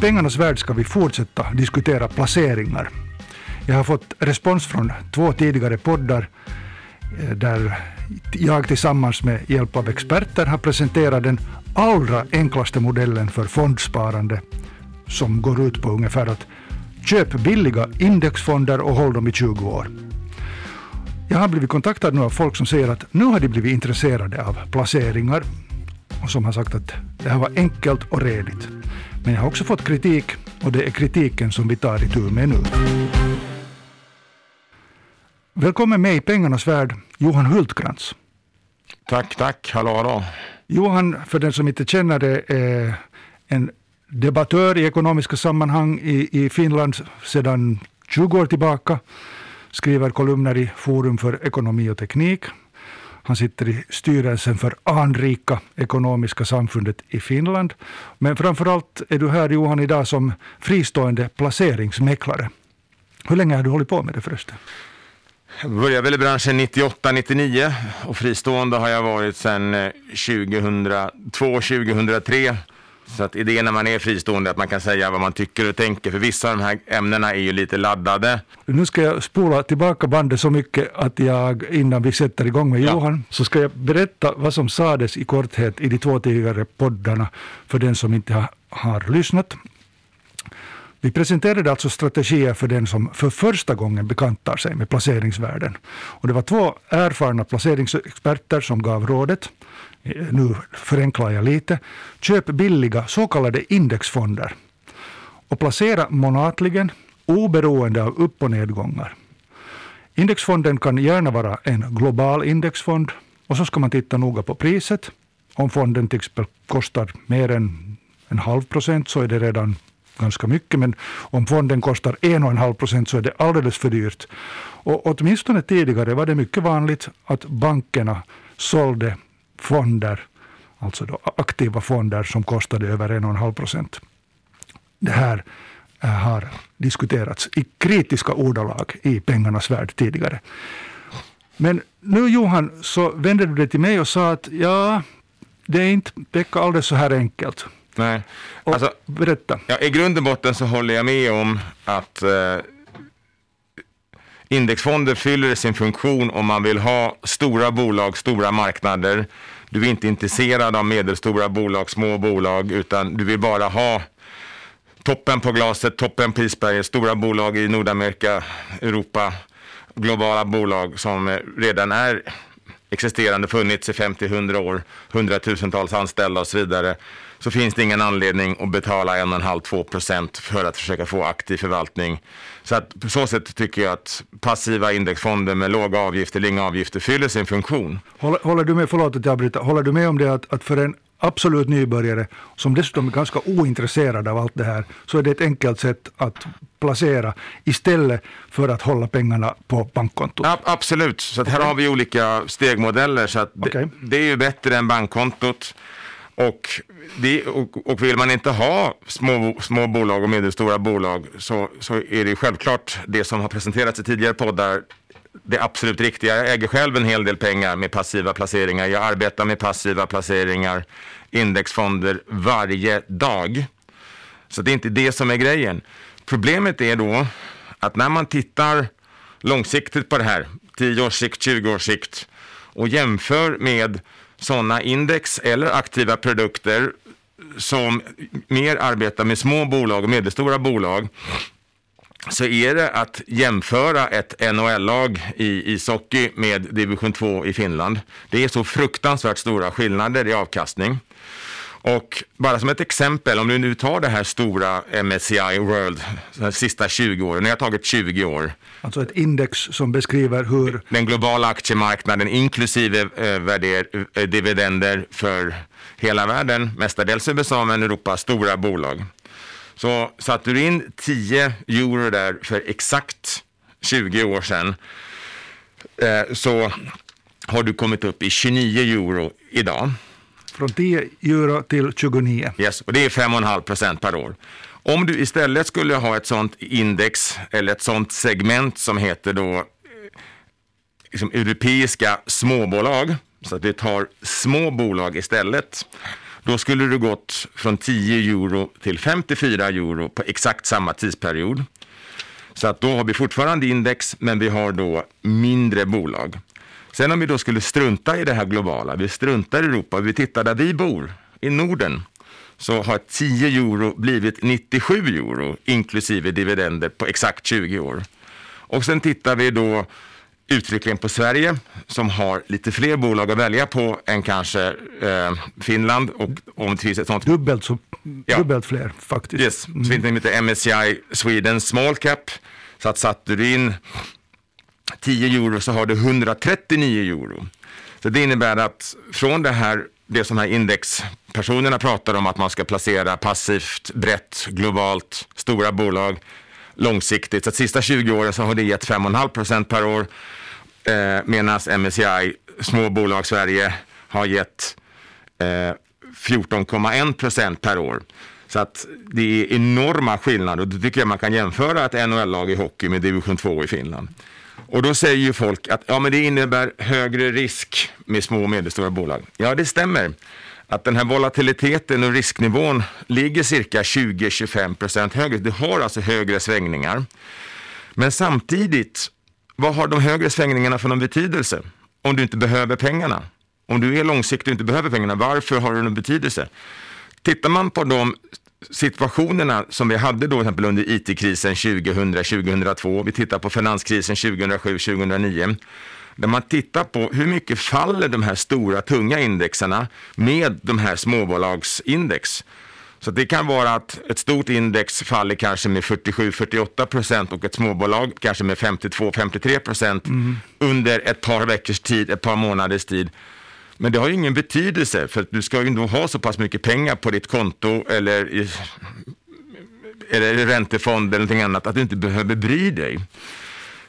pengarnas värld ska vi fortsätta diskutera placeringar. Jag har fått respons från två tidigare poddar eh, där jag tillsammans med hjälp av experter har presenterat den allra enklaste modellen för fondsparande som går ut på ungefär att köp billiga indexfonder och håll dem i 20 år. Jag har blivit kontaktad nu av folk som säger att nu har de blivit intresserade av placeringar och som har sagt att det här var enkelt och redigt. Men jag har också fått kritik och det är kritiken som vi tar i tur med nu. Välkommen med i pengarnas värld, Johan Hultkrantz. Tack, tack. Hallå, hallå. Johan, för den som inte känner det, är en debattör i ekonomiska sammanhang i, i Finland sedan 20 år tillbaka. Skriver kolumner i Forum för ekonomi och teknik. Han sitter i styrelsen för anrika ekonomiska samfundet i Finland. Men framförallt är du här Johan idag som fristående placeringsmäklare. Hur länge har du hållit på med det förresten? Jag började väl i branschen 98-99 och fristående har jag varit sedan eh, 2002-2003. Så att idén när man är fristående är att man kan säga vad man tycker och tänker. För vissa av de här ämnena är ju lite laddade. Nu ska jag spola tillbaka bandet så mycket att jag innan vi sätter igång med ja. Johan så ska jag berätta vad som sades i korthet i de två tidigare poddarna för den som inte har, har lyssnat. Vi presenterade alltså strategier för den som för första gången bekantar sig med placeringsvärden. Och det var två erfarna placeringsexperter som gav rådet nu förenklar jag lite, köp billiga så kallade indexfonder och placera månatligen oberoende av upp och nedgångar. Indexfonden kan gärna vara en global indexfond och så ska man titta noga på priset. Om fonden till exempel kostar mer än en halv procent så är det redan ganska mycket, men om fonden kostar en och en halv procent så är det alldeles för dyrt. Och åtminstone tidigare var det mycket vanligt att bankerna sålde fonder, alltså då aktiva fonder som kostade över 1,5 procent. Det här eh, har diskuterats i kritiska ordalag i pengarnas värld tidigare. Men nu Johan, så vände du dig till mig och sa att ja, det är inte Pekka alldeles så här enkelt. Nej, alltså, berätta. Ja, I grund och botten så håller jag med om att eh, indexfonder fyller sin funktion om man vill ha stora bolag, stora marknader. Du är inte intresserad av medelstora bolag, små bolag, utan du vill bara ha toppen på glaset, toppen på isberget, stora bolag i Nordamerika, Europa, globala bolag som redan är existerande, funnits i 50-100 år, hundratusentals anställda och så vidare, så finns det ingen anledning att betala 1,5-2 procent för att försöka få aktiv förvaltning. Så att på så sätt tycker jag att passiva indexfonder med låga avgifter eller inga avgifter fyller sin funktion. Håller, håller du med, förlåt att jag bryter, håller du med om det att, att för en absolut nybörjare som dessutom är ganska ointresserad av allt det här så är det ett enkelt sätt att placera istället för att hålla pengarna på bankkontot. Ja, absolut, så här har vi olika stegmodeller så att okay. det, det, är ju bättre än bankkontot. Och, det, och, och, vill man inte ha små, små bolag och medelstora bolag så, så är det självklart det som har presenterats i tidigare poddar det absolut riktiga. Jag äger själv en hel del pengar med passiva placeringar. Jag arbetar med passiva placeringar, indexfonder varje dag. Så det är inte det som är grejen. Problemet är då att när man tittar långsiktigt på det här, 10 års sikt, 20 års sikt och jämför med sådana index eller aktiva produkter som mer arbetar med små bolag och medelstora bolag så är det att jämföra ett NHL-lag i ishockey med division 2 i Finland. Det är så fruktansvärt stora skillnader i avkastning. Och bara som ett exempel, om du nu tar det här stora MSCI World, de sista 20 åren, det har tagit 20 år. Alltså ett index som beskriver hur... Den globala aktiemarknaden inklusive eh, värder, eh, dividender för hela världen, mestadels USA men Europa, stora bolag. Så satte du in 10 euro där för exakt 20 år sedan eh, så har du kommit upp i 29 euro idag. Från 10 euro till 29. Yes, och det är 5,5 procent per år. Om du istället skulle ha ett sånt index eller ett sånt segment som heter då eh, liksom europeiska småbolag, så att vi tar små bolag istället då skulle du gått från 10 euro till 54 euro på exakt samma tidsperiod. Så att då har vi fortfarande index, men vi har då mindre bolag. Sen om vi då skulle strunta i det här globala, vi struntar i Europa, vi tittar där vi bor, i Norden, så har 10 euro blivit 97 euro inklusive dividender på exakt 20 år. Och sen tittar vi då uttryckligen på Sverige som har lite fler bolag att välja på än kanske eh, Finland. Och om det finns ett sånt... Dubbelt, så, ja. dubbelt fler faktiskt. Yes, mm. så finns det heter MSCI Sweden Small Cap. Så att satte du in 10 euro så har du 139 euro. Så det innebär att från det här, det som här indexpersonerna pratar om att man ska placera passivt, brett, globalt, stora bolag långsiktigt. Så att sista 20 åren så har det gett 5,5 procent per år eh, medan MSCI Småbolag Sverige har gett eh, 14,1 procent per år. Så att det är enorma skillnader och då tycker jag man kan jämföra ett NHL-lag i hockey med division 2 i Finland. Och då säger ju folk att ja, men det innebär högre risk med små och medelstora bolag. Ja, det stämmer. Att den här volatiliteten och risknivån ligger cirka 20-25 procent högre. Det har alltså högre svängningar. Men samtidigt vad har de högre svängningarna för någon betydelse? Om du inte behöver pengarna. Om du är långsiktig och inte behöver pengarna, varför har det någon betydelse? Tittar man på de situationerna som vi hade då till exempel under IT-krisen 2000-2002, vi tittar på finanskrisen 2007-2009, där man tittar på hur mycket faller de här stora tunga indexarna med de här småbolagsindex. Så det kan vara att ett stort index faller kanske med 47-48 procent och ett småbolag kanske med 52-53 procent mm. under ett par veckors tid, ett par månaders tid. Men det har ju ingen betydelse för att du ska ju ändå ha så pass mycket pengar på ditt konto eller i, eller räntefond eller någonting annat att du inte behöver bry dig.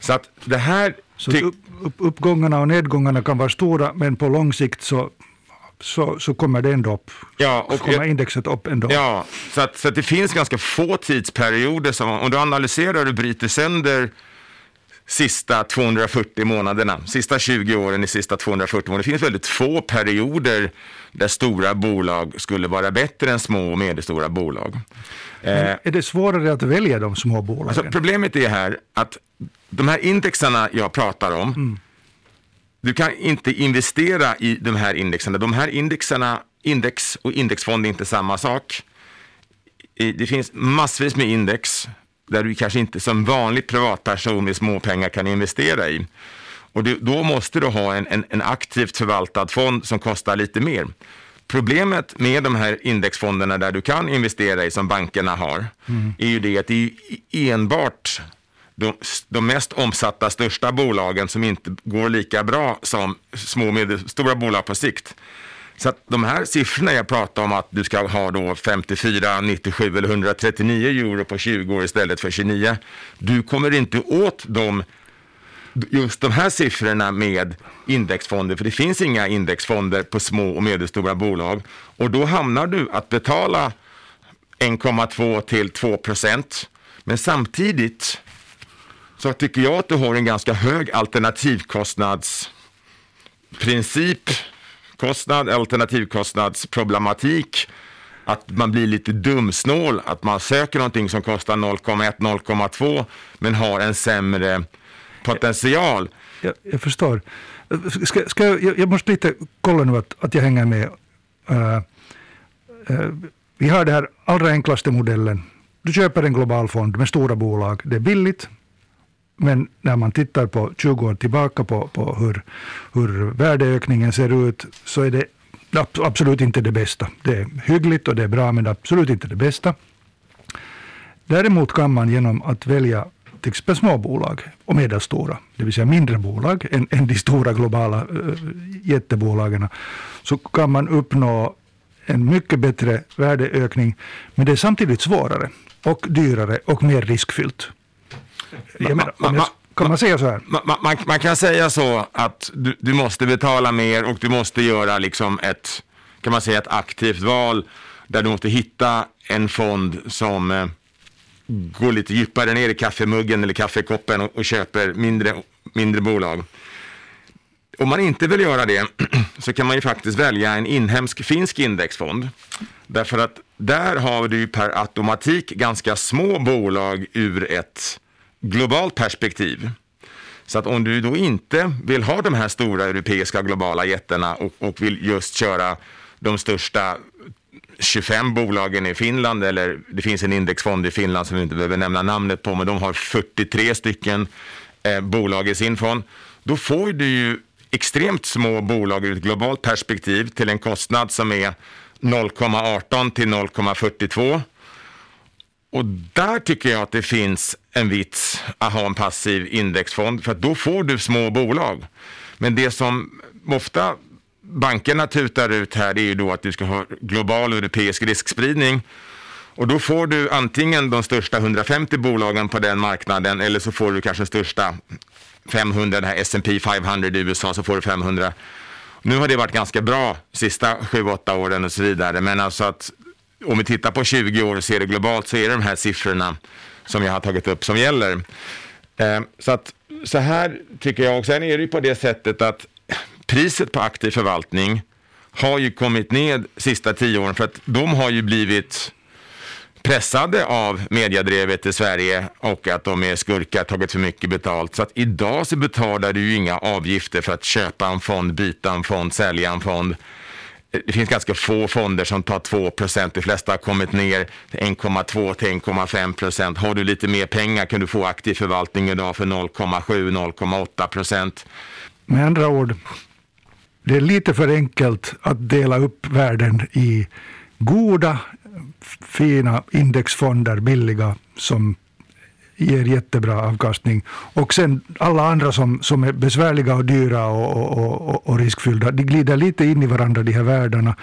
Så att det här... Så upp, upp, uppgångarna och nedgångarna kan vara stora men på lång sikt så så, så kommer det ändå upp. Ja, och kommer indexet upp ändå. Ja, så, att, så att det finns ganska få tidsperioder som, om du analyserar och bryter sönder sista 240 månaderna, sista 20 åren i sista 240 månaderna. Det finns väldigt få perioder där stora bolag skulle vara bättre än små och medelstora bolag. Men är det svårare att välja de små bolagen? Alltså, problemet är här att de här indexarna jag pratar om, mm du kan inte investera i de här indexerna. De här indexerna, index och indexfond är inte samma sak. Det finns massvis med index där du kanske inte som vanlig privatperson med småpengar kan investera i. Och du, då måste du ha en, en, en, aktivt förvaltad fond som kostar lite mer. Problemet med de här indexfonderna där du kan investera i, som bankerna har, mm. är ju det att det är enbart de, de mest omsatta största bolagen som inte går lika bra som små och medelstora bolag på sikt. Så att de här siffrorna jag pratar om att du ska ha då 54, 97 eller 139 euro på 20 år istället för 29. Du kommer inte åt dem just de här siffrorna med indexfonder, för det finns inga indexfonder på små och medelstora bolag. Och då hamnar du att betala 1,2 till 2 procent. Men samtidigt så tycker jag att du har en ganska hög alternativkostnadsprincip, kostnad, alternativkostnadsproblematik, att man blir lite dumsnål, att man söker någonting som kostar 0,1, 0,2 men har en sämre potential. Jag, jag förstår. Ska, ska jag, jag, måste lite kolla nu att, att jag hänger med. Uh, uh, vi har den här allra enklaste modellen. Du köper en global fond med stora bolag. Det är billigt, men när man tittar på 20 år tillbaka på, på hur, hur värdeökningen ser ut så är det absolut inte det bästa. Det är hyggligt och det är bra men absolut inte det bästa. Däremot kan man genom att välja till exempel småbolag och medelstora, det vill säga mindre bolag än, än de stora globala äh, jättebolagen, så kan man uppnå en mycket bättre värdeökning, men det är samtidigt svårare och dyrare och mer riskfyllt. Menar, jag, kan man säga så här? Man, man, man, kan säga så att du, du, måste betala mer och du måste göra liksom ett, kan man säga, ett aktivt val där du måste hitta en fond som eh, går lite djupare ner i kaffemuggen eller kaffekoppen och, och köper mindre, mindre bolag. om man inte vill göra det så kan man ju faktiskt välja en inhemsk finsk indexfond. Därför att där har du per automatik ganska små bolag ur ett globalt perspektiv. Så att om du då inte vill ha de här stora europeiska globala jättarna och, och vill just köra de största 25 bolagen i Finland, eller det finns en indexfond i Finland som vi inte behöver nämna namnet på, men de har 43 stycken eh, bolag i sin fond. Då får du ju extremt små bolag ur ett globalt perspektiv till en kostnad som är 0,18 till 0,42. Och där tycker jag att det finns en vits att ha en passiv indexfond, för då får du små bolag. Men det som ofta bankerna tutar ut här är ju då att du ska ha global europeisk riskspridning. Och då får du antingen de största 150 bolagen på den marknaden eller så får du kanske största 500, det här S&P 500 i USA, så får du 500. Nu har det varit ganska bra sista 7-8 åren och så vidare, men alltså att om vi tittar på 20 år och ser det globalt så är det de här siffrorna som jag har tagit upp som gäller. Eh, så att så här tycker jag, och sen är det ju på det sättet att priset på aktiv förvaltning har ju kommit ned sista tio åren för att de har ju blivit pressade av mediadrevet i Sverige och att de är skurkar, tagit för mycket betalt. Så att idag så betalar du ju inga avgifter för att köpa en fond, byta en fond, sälja en fond. Det finns ganska få fonder som tar 2 procent. De flesta har kommit ner till 1,2 till 1,5 procent. Har du lite mer pengar kan du få aktiv förvaltning idag för 0,7-0,8 procent. Med andra ord, det är lite för enkelt att dela upp världen i goda, fina indexfonder, billiga, som ger jättebra avkastning. Och sen alla andra som, som är besvärliga och dyra och, och, och, och riskfyllda, de glider lite in i varandra, de här världarna.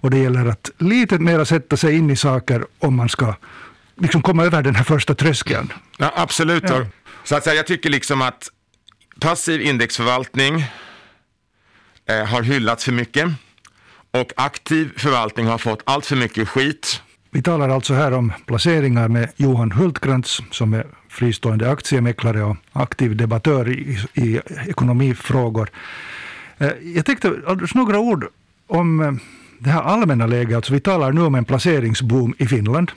Och det gäller att lite mer sätta sig in i saker om man ska liksom komma över den här första tröskeln. Ja, absolut. Ja. Så att säga, jag tycker liksom att passiv indexförvaltning eh, har hyllats för mycket och aktiv förvaltning har fått allt för mycket skit. Vi talar alltså här om placeringar med Johan Hultkrantz som är fristående aktiemäklare och aktiv debattör i, i ekonomifrågor. Eh, jag tänkte några ord om eh, det här allmänna läget. Alltså vi talar nu om en placeringsboom i Finland.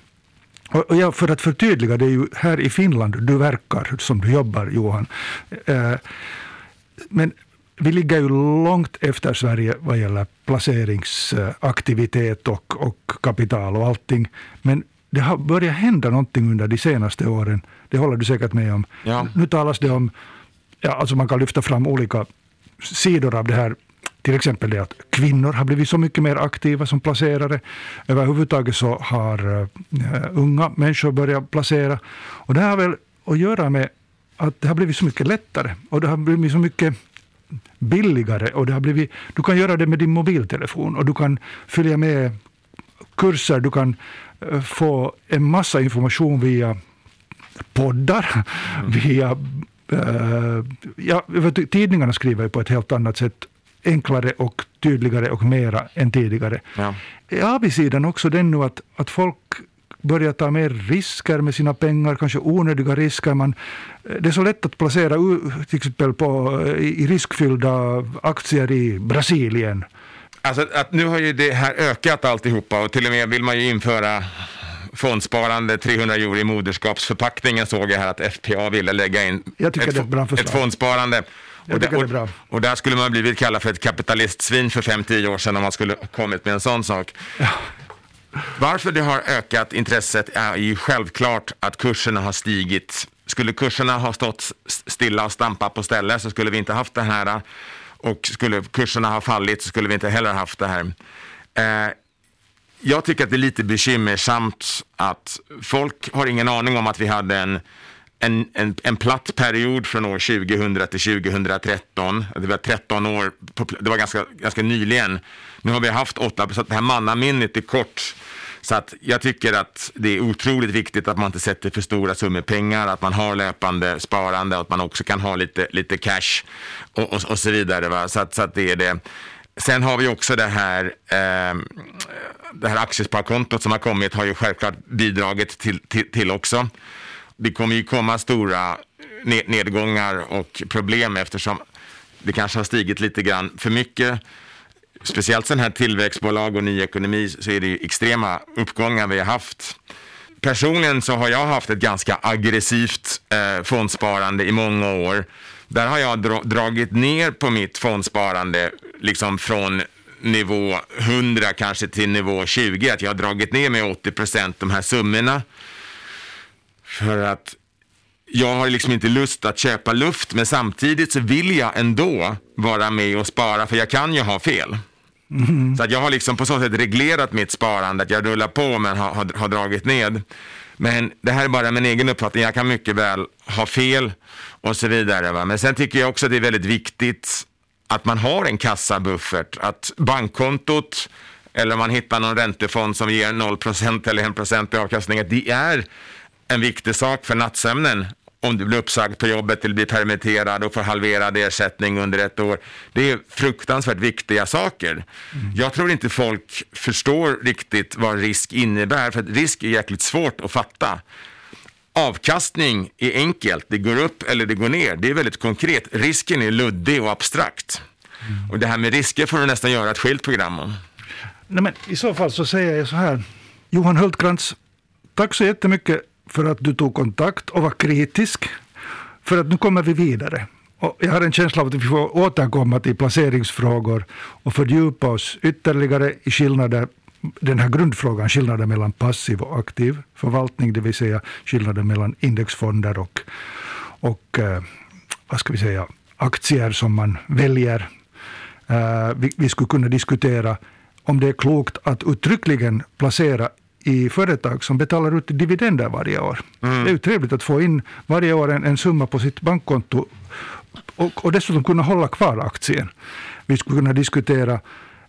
Och jag, för att förtydliga, det är ju här i Finland du verkar, som du jobbar, Johan. Eh, men vi ligger ju långt efter Sverige vad gäller placeringsaktivitet och, och kapital och allting. Men det har börjat hända någonting under de senaste åren. Det håller du säkert med om. Ja. Nu talas det om, ja, alltså man kan lyfta fram olika sidor av det här. Till exempel det att kvinnor har blivit så mycket mer aktiva som placerare. Överhuvudtaget så har uh, unga människor börjat placera. Och det har väl att göra med att det har blivit så mycket lättare och det har blivit så mycket billigare och det har blivit, du kan göra det med din mobiltelefon och du kan följa med kurser, du kan eh, få en massa information via poddar, mm. via uh, ja, tidningarna skriver ju på ett helt annat sätt enklare och tydligare och mera än tidigare. Ja. Avigsidan också den nu att, att folk börja ta mer risker med sina pengar, kanske onödiga risker. Man, det är så lätt att placera till exempel på, i riskfyllda aktier i Brasilien. Alltså att nu har ju det här ökat alltihopa och till och med vill man ju införa fondsparande 300 euro i moderskapsförpackningen såg jag här att FPA ville lägga in ett, ett, ett fondsparande. Och, där, och, och, där skulle man blivit kallad för ett kapitalistsvin för 5-10 år sedan om man skulle kommit med en sån sak. Ja. Varför det har ökat intresset är ju självklart att kurserna har stigit. Skulle kurserna ha stått stilla och stampat på stället så skulle vi inte haft det här. Och skulle kurserna ha fallit så skulle vi inte heller haft det här. Eh, jag tycker att det är lite bekymmersamt att folk har ingen aning om att vi hade en en, en, en platt period från år 2000 till 2013. Det var 13 år, det var ganska, ganska nyligen. Nu har vi haft 8, så det här mannaminnet är kort. Så att jag tycker att det är otroligt viktigt att man inte sätter för stora summor pengar, att man har löpande sparande och att man också kan ha lite, lite cash och, och, och så vidare. Va? Så, att, så att det är det. Sen har vi också det här, eh, det här aktiesparkontot som har kommit har ju självklart bidragit till, till, till också det kommer ju komma stora nedgångar och problem eftersom det kanske har stigit lite grann för mycket. Speciellt sådana här tillväxtbolag och ny ekonomi så är det ju extrema uppgångar vi har haft. Personligen så har jag haft ett ganska aggressivt eh, fondsparande i många år. Där har jag dra dragit ner på mitt fondsparande liksom från nivå 100 kanske till nivå 20. Att jag har dragit ner med 80 procent de här summorna. För att jag har liksom inte lust att köpa luft, men samtidigt så vill jag ändå vara med och spara, för jag kan ju ha fel. Mm. Så att jag har liksom på så sätt reglerat mitt sparande, att jag rullar på men har, har, har dragit ned. Men det här är bara min egen uppfattning, jag kan mycket väl ha fel och så vidare. Va? Men sen tycker jag också att det är väldigt viktigt att man har en kassabuffert, att bankkontot eller om man hittar någon räntefond som ger 0% eller 1% i avkastning, att det är en viktig sak för nattsömnen om du blir uppsagd på jobbet eller blir permitterad och får halverad ersättning under ett år. Det är fruktansvärt viktiga saker. Mm. Jag tror inte folk förstår riktigt vad risk innebär, för att risk är jäkligt svårt att fatta. Avkastning är enkelt, det går upp eller det går ner. Det är väldigt konkret. Risken är luddig och abstrakt. Mm. Och det här med risker får du nästan göra ett skilt program om. Nej, men I så fall så säger jag så här. Johan Hultkrantz, tack så jättemycket för att du tog kontakt och var kritisk. För att nu kommer vi vidare. Och jag har en känsla av att vi får återkomma till placeringsfrågor och fördjupa oss ytterligare i skillnader den här grundfrågan, skillnaden mellan passiv och aktiv förvaltning, det vill säga skillnaden mellan indexfonder och, och eh, vad ska vi säga, aktier som man väljer. Eh, vi skulle kunna diskutera om det är klokt att uttryckligen placera i företag som betalar ut dividender varje år. Mm. Det är ju trevligt att få in varje år en, en summa på sitt bankkonto och, och dessutom kunna hålla kvar aktien. Vi skulle kunna diskutera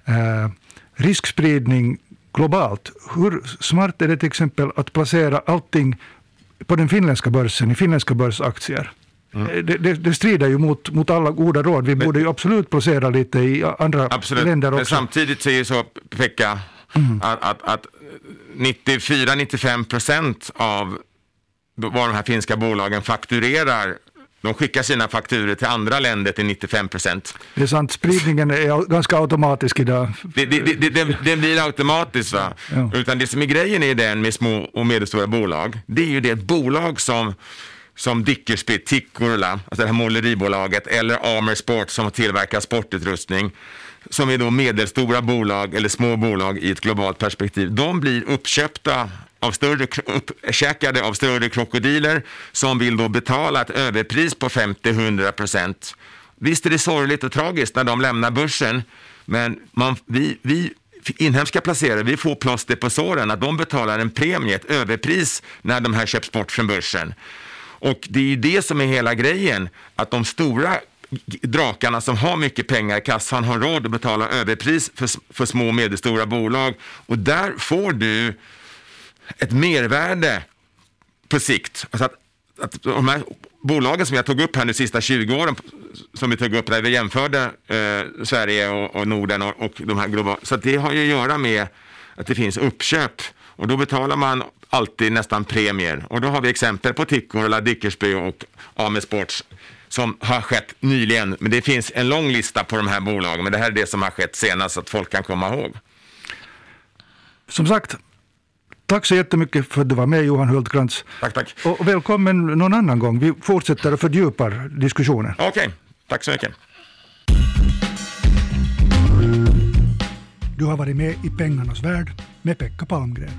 eh, riskspridning globalt. Hur smart är det till exempel att placera allting på den finländska börsen, i finländska börsaktier? Mm. Det, det, det, strider ju mot, mot alla goda råd. Vi men, borde ju absolut placera lite i andra absolut. länder också. Men samtidigt så är det så, Pekka, mm. att, att, att 94-95 procent av vad de här finska bolagen fakturerar de skickar sina fakturer till andra länder till 95 procent. Det är sant, spridningen är ganska automatisk idag. Det, det, det, det, det blir automatiskt. Va? Ja. Utan det som är grejen är den med små och medelstora bolag, det är ju det bolag som som Dickersby, Tikkurila, alltså det här måleribolaget, eller Amer Sport som tillverkar sportutrustning som är då medelstora bolag eller små bolag i ett globalt perspektiv, de blir uppköpta av större, uppkäkade av större krokodiler som vill då betala ett överpris på 50-100 procent. Visst är det sorgligt och tragiskt när de lämnar börsen, men man, vi, vi inhemska placerare, vi får plåster på såren att de betalar en premie, ett överpris när de här köps bort från börsen. Och det är ju det som är hela grejen, att de stora drakarna som har mycket pengar i kassan har råd att betala överpris för, för små och medelstora bolag. Och där får du ett mervärde på sikt. Alltså att, att de här bolagen som jag tog upp här nu sista 20 åren, som vi tog upp där vi jämförde eh, Sverige och, och Norden och, och, de här globala, så det har ju att göra med att det finns uppköp och då betalar man alltid nästan premier. Och då har vi exempel på Tikkurila, Dickersby och Ame Sports som har skett nyligen. Men det finns en lång lista på de här bolagen, men det här är det som har skett senast, så att folk kan komma ihåg. Som sagt, tack så jättemycket för att du var med Johan Hultkrantz. Tack, tack. Och välkommen någon annan gång. Vi fortsätter och fördjupar diskussionen. Okej, okay. tack så mycket. Du har varit med i Pengarnas värld med Pekka Palmgren.